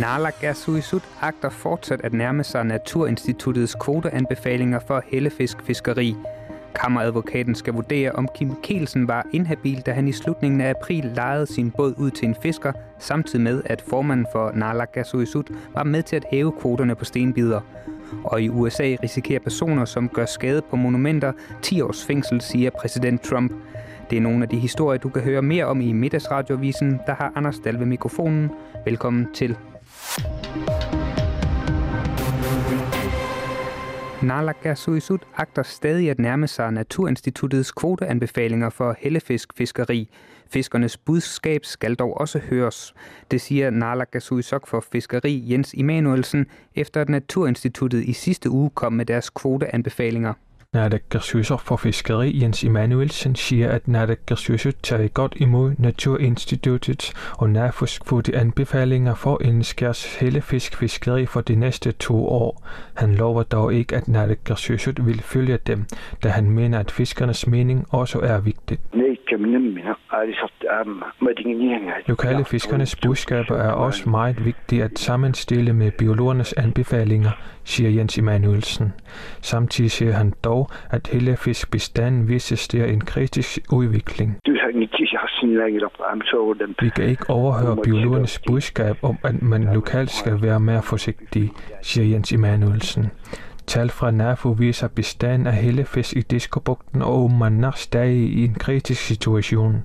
Naalakkersuisut agter fortsat at nærme sig Naturinstituttets kvoteanbefalinger for hellefiskfiskeri. Kammeradvokaten skal vurdere, om Kim Kielsen var inhabil, da han i slutningen af april lejede sin båd ud til en fisker, samtidig med, at formanden for Naalakkersuisut var med til at hæve kvoterne på stenbider. Og i USA risikerer personer, som gør skade på monumenter, 10 års fængsel, siger præsident Trump. Det er nogle af de historier, du kan høre mere om i Middagsradiovisen. Der har Anders Dahl ved mikrofonen. Velkommen til. Naalakkersuisut agter stadig at nærme sig Naturinstituttets kvoteanbefalinger for hellefiskfiskeri. Fiskernes budskab skal dog også høres. Det siger Naalakkersuisok for Fiskeri Jens Immanuelsen, efter at Naturinstituttet i sidste uge kom med deres kvoteanbefalinger. Naalakkersuisok for Fiskeri Jens Emanuelsen siger, at Naalakkersuisut tager godt imod Naturinstituttet og nærfuskvote anbefalinger for en skærs hellefiskfiskeri for de næste to år. Han lover dog ikke, at Naalakkersuisut vil følge dem, da han mener, at fiskernes mening også er vigtigt. Lokale fiskernes budskaber er også meget vigtige at sammenstille med biologernes anbefalinger, siger Jens Immanuelsen. Samtidig siger han dog, at hele fiskbestanden vises der en kritisk udvikling. Vi kan ikke overhøre biologernes budskab om, at man lokalt skal være mere forsigtig, siger Jens Immanuelsen. Tal fra NAFO viser bestanden af hellefisk i Diskobugten og Omanar stadig i en kritisk situation.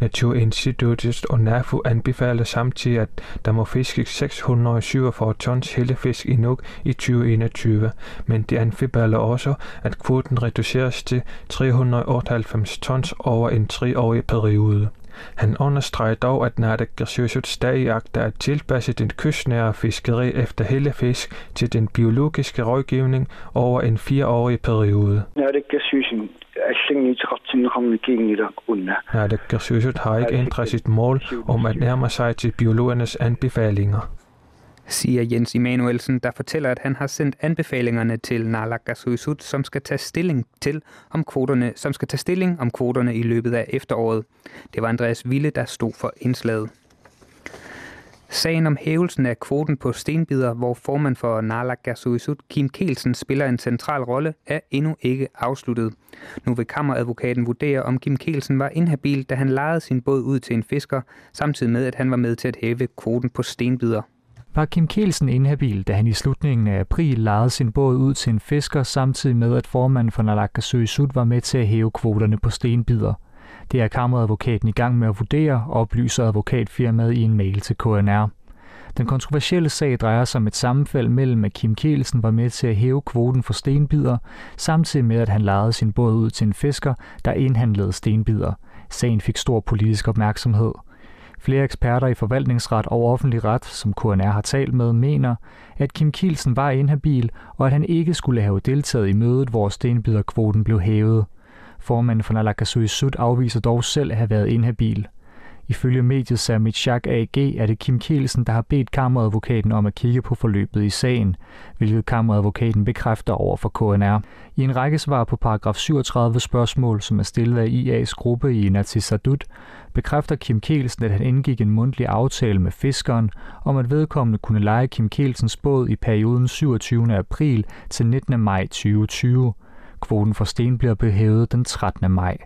Naturinstituttet og NAFO anbefaler samtidig, at der må fiskes 647 tons hellefisk i Nuuk i 2021, men de anbefaler også, at kvoten reduceres til 398 tons over en treårig periode. Han understreger dog, at Naalakkersuisut stadig agter at tilpasse den kystnære fiskeri efter hellefisk til den biologiske rådgivning over en fireårig periode. Naalakkersuisut har ikke ændret sit mål om at nærme sig til biologernes anbefalinger siger Jens Immanuelsen, der fortæller, at han har sendt anbefalingerne til Naalakkersuisut, som skal tage stilling til om kvoterne, som skal tage stilling om kvoterne i løbet af efteråret. Det var Andreas Ville, der stod for indslaget. Sagen om hævelsen af kvoten på stenbider, hvor formand for Naalakkersuisut, Kim Kielsen, spiller en central rolle, er endnu ikke afsluttet. Nu vil kammeradvokaten vurdere, om Kim Kielsen var inhabil, da han lejede sin båd ud til en fisker, samtidig med, at han var med til at hæve kvoten på stenbider var Kim Kielsen inhabil, da han i slutningen af april lejede sin båd ud til en fisker, samtidig med at formanden for Naalakkersuisut var med til at hæve kvoterne på stenbider. Det er kammeradvokaten i gang med at vurdere, oplyser advokatfirmaet i en mail til KNR. Den kontroversielle sag drejer sig om et sammenfald mellem, at Kim Kielsen var med til at hæve kvoten for stenbider, samtidig med at han lejede sin båd ud til en fisker, der indhandlede stenbider. Sagen fik stor politisk opmærksomhed – Flere eksperter i forvaltningsret og offentlig ret, som KNR har talt med, mener, at Kim Kielsen var inhabil, og at han ikke skulle have deltaget i mødet, hvor stenbiderkvoten blev hævet. Formanden for Naalakkersuisut afviser dog selv at have været inhabil. Ifølge mediet Samit AG er det Kim Kielsen, der har bedt kammeradvokaten om at kigge på forløbet i sagen, hvilket kammeradvokaten bekræfter over for KNR. I en række svar på paragraf 37 spørgsmål, som er stillet af IA's gruppe i Natisadut, bekræfter Kim Kielsen, at han indgik en mundtlig aftale med fiskeren om, at vedkommende kunne lege Kim Kielsens båd i perioden 27. april til 19. maj 2020. Kvoten for sten bliver behævet den 13. maj.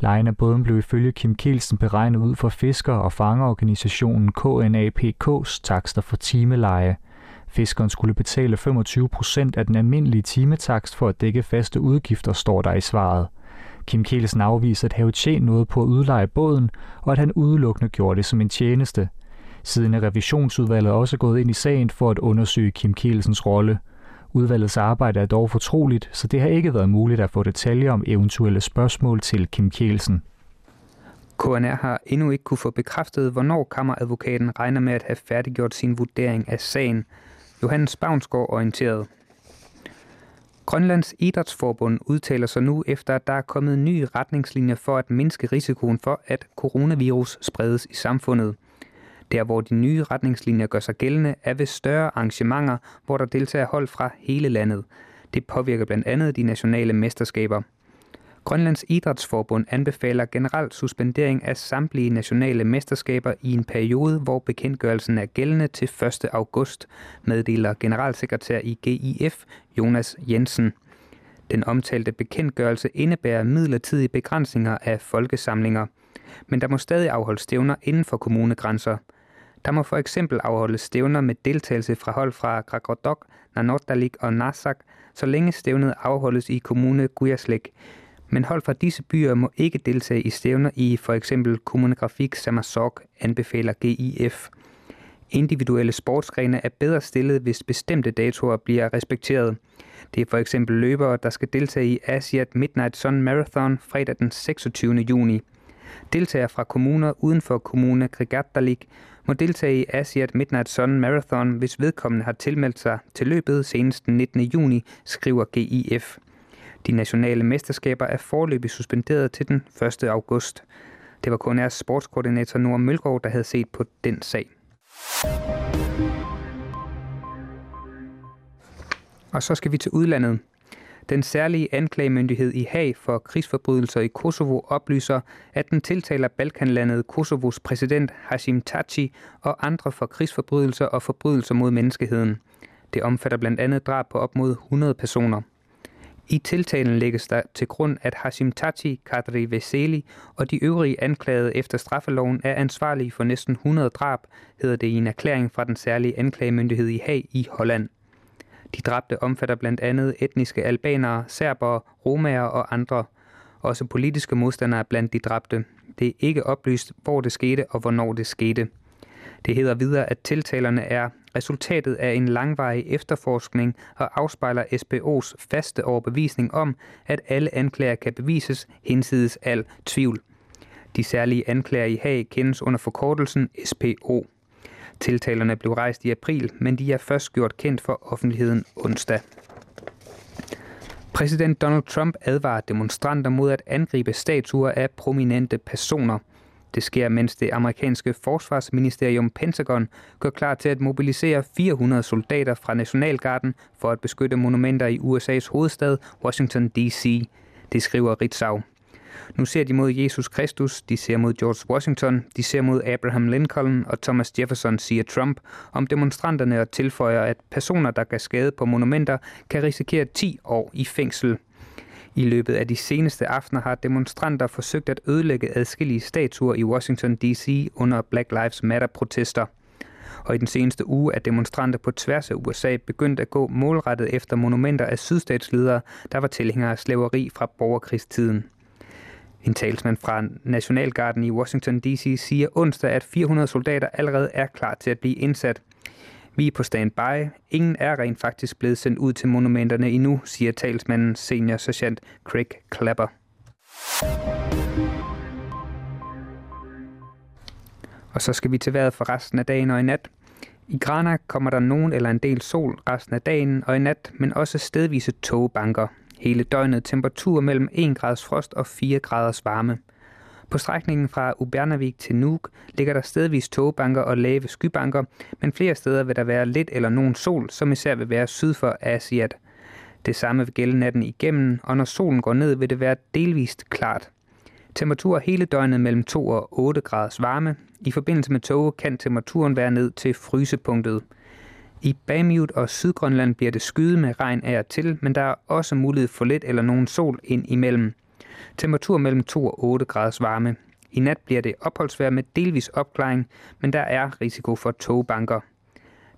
Lejen af båden blev ifølge Kim Kielsen beregnet ud for fisker- og fangerorganisationen KNAPK's takster for timeleje. Fiskeren skulle betale 25 procent af den almindelige timetakst for at dække faste udgifter, står der i svaret. Kim Kielsen afviser at have tjent noget på at udleje båden, og at han udelukkende gjorde det som en tjeneste. Siden er revisionsudvalget også gået ind i sagen for at undersøge Kim Kielsens rolle. Udvalgets arbejde er dog fortroligt, så det har ikke været muligt at få detaljer om eventuelle spørgsmål til Kim Kielsen. KNR har endnu ikke kunne få bekræftet, hvornår kammeradvokaten regner med at have færdiggjort sin vurdering af sagen. Johannes Bavnsgaard orienteret. Grønlands Idrætsforbund udtaler sig nu efter, at der er kommet nye retningslinjer for at mindske risikoen for, at coronavirus spredes i samfundet. Der, hvor de nye retningslinjer gør sig gældende, er ved større arrangementer, hvor der deltager hold fra hele landet. Det påvirker blandt andet de nationale mesterskaber. Grønlands Idrætsforbund anbefaler generelt suspendering af samtlige nationale mesterskaber i en periode, hvor bekendtgørelsen er gældende til 1. august, meddeler generalsekretær i GIF Jonas Jensen. Den omtalte bekendtgørelse indebærer midlertidige begrænsninger af folkesamlinger, men der må stadig afholdes stævner inden for kommunegrænser. Der må for eksempel afholdes stævner med deltagelse fra hold fra Krakodok, Nanotalik og Nasak, så længe stævnet afholdes i kommune Gujaslik, men hold fra disse byer må ikke deltage i stævner i for eksempel Kommunegrafik Samasok, anbefaler GIF. Individuelle sportsgrene er bedre stillet, hvis bestemte datoer bliver respekteret. Det er for eksempel løbere, der skal deltage i Asiat Midnight Sun Marathon fredag den 26. juni. Deltagere fra kommuner uden for kommune Krigatdalik må deltage i Asiat Midnight Sun Marathon, hvis vedkommende har tilmeldt sig til løbet senest den 19. juni, skriver GIF. De nationale mesterskaber er forløbig suspenderet til den 1. august. Det var kun sportskoordinator Nora Mølgaard, der havde set på den sag. Og så skal vi til udlandet. Den særlige anklagemyndighed i Haag for krigsforbrydelser i Kosovo oplyser, at den tiltaler Balkanlandet Kosovos præsident Hashim Taci og andre for krigsforbrydelser og forbrydelser mod menneskeheden. Det omfatter blandt andet drab på op mod 100 personer. I tiltalen lægges der til grund, at Hashim Tati, Kadri Veseli og de øvrige anklagede efter straffeloven er ansvarlige for næsten 100 drab, hedder det i en erklæring fra den særlige anklagemyndighed i Haag i Holland. De dræbte omfatter blandt andet etniske albanere, serbere, romager og andre. Også politiske modstandere blandt de dræbte. Det er ikke oplyst, hvor det skete og hvornår det skete. Det hedder videre, at tiltalerne er resultatet af en langvarig efterforskning og afspejler SPO's faste overbevisning om, at alle anklager kan bevises hensides al tvivl. De særlige anklager i Haag kendes under forkortelsen SPO. Tiltalerne blev rejst i april, men de er først gjort kendt for offentligheden onsdag. Præsident Donald Trump advarer demonstranter mod at angribe statuer af prominente personer – det sker, mens det amerikanske forsvarsministerium Pentagon gør klar til at mobilisere 400 soldater fra Nationalgarden for at beskytte monumenter i USA's hovedstad, Washington D.C. Det skriver Ritzau. Nu ser de mod Jesus Kristus, de ser mod George Washington, de ser mod Abraham Lincoln og Thomas Jefferson, siger Trump, om demonstranterne og tilføjer, at personer, der gør skade på monumenter, kan risikere 10 år i fængsel. I løbet af de seneste aftener har demonstranter forsøgt at ødelægge adskillige statuer i Washington D.C. under Black Lives Matter-protester. Og i den seneste uge er demonstranter på tværs af USA begyndt at gå målrettet efter monumenter af sydstatsledere, der var tilhængere af slaveri fra borgerkrigstiden. En talsmand fra Nationalgarden i Washington D.C. siger onsdag, at 400 soldater allerede er klar til at blive indsat – vi er på standby. Ingen er rent faktisk blevet sendt ud til monumenterne endnu, siger talsmanden senior sergeant Craig Clapper. Og så skal vi til vejret for resten af dagen og i nat. I Grana kommer der nogen eller en del sol resten af dagen og i nat, men også stedvise togbanker. Hele døgnet temperatur mellem 1 grads frost og 4 graders varme. På strækningen fra Ubernavik til Nuuk ligger der stedvis togbanker og lave skybanker, men flere steder vil der være lidt eller nogen sol, som især vil være syd for Asiat. Det samme vil gælde natten igennem, og når solen går ned, vil det være delvist klart. Temperatur hele døgnet mellem 2 og 8 graders varme. I forbindelse med tog kan temperaturen være ned til frysepunktet. I Bamiut og Sydgrønland bliver det skyde med regn af og til, men der er også mulighed for lidt eller nogen sol ind imellem. Temperatur mellem 2 og 8 graders varme. I nat bliver det opholdsvejr med delvis opklaring, men der er risiko for togbanker.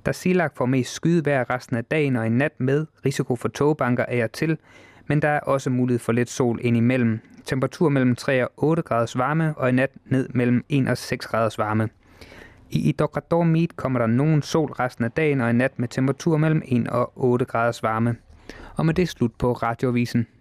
Der Silak får mest skydevejr resten af dagen og i nat med risiko for togbanker af og til, men der er også mulighed for lidt sol indimellem. Temperatur mellem 3 og 8 graders varme og i nat ned mellem 1 og 6 graders varme. I Idokrador Meet kommer der nogen sol resten af dagen og i nat med temperatur mellem 1 og 8 graders varme. Og med det slut på radiovisen.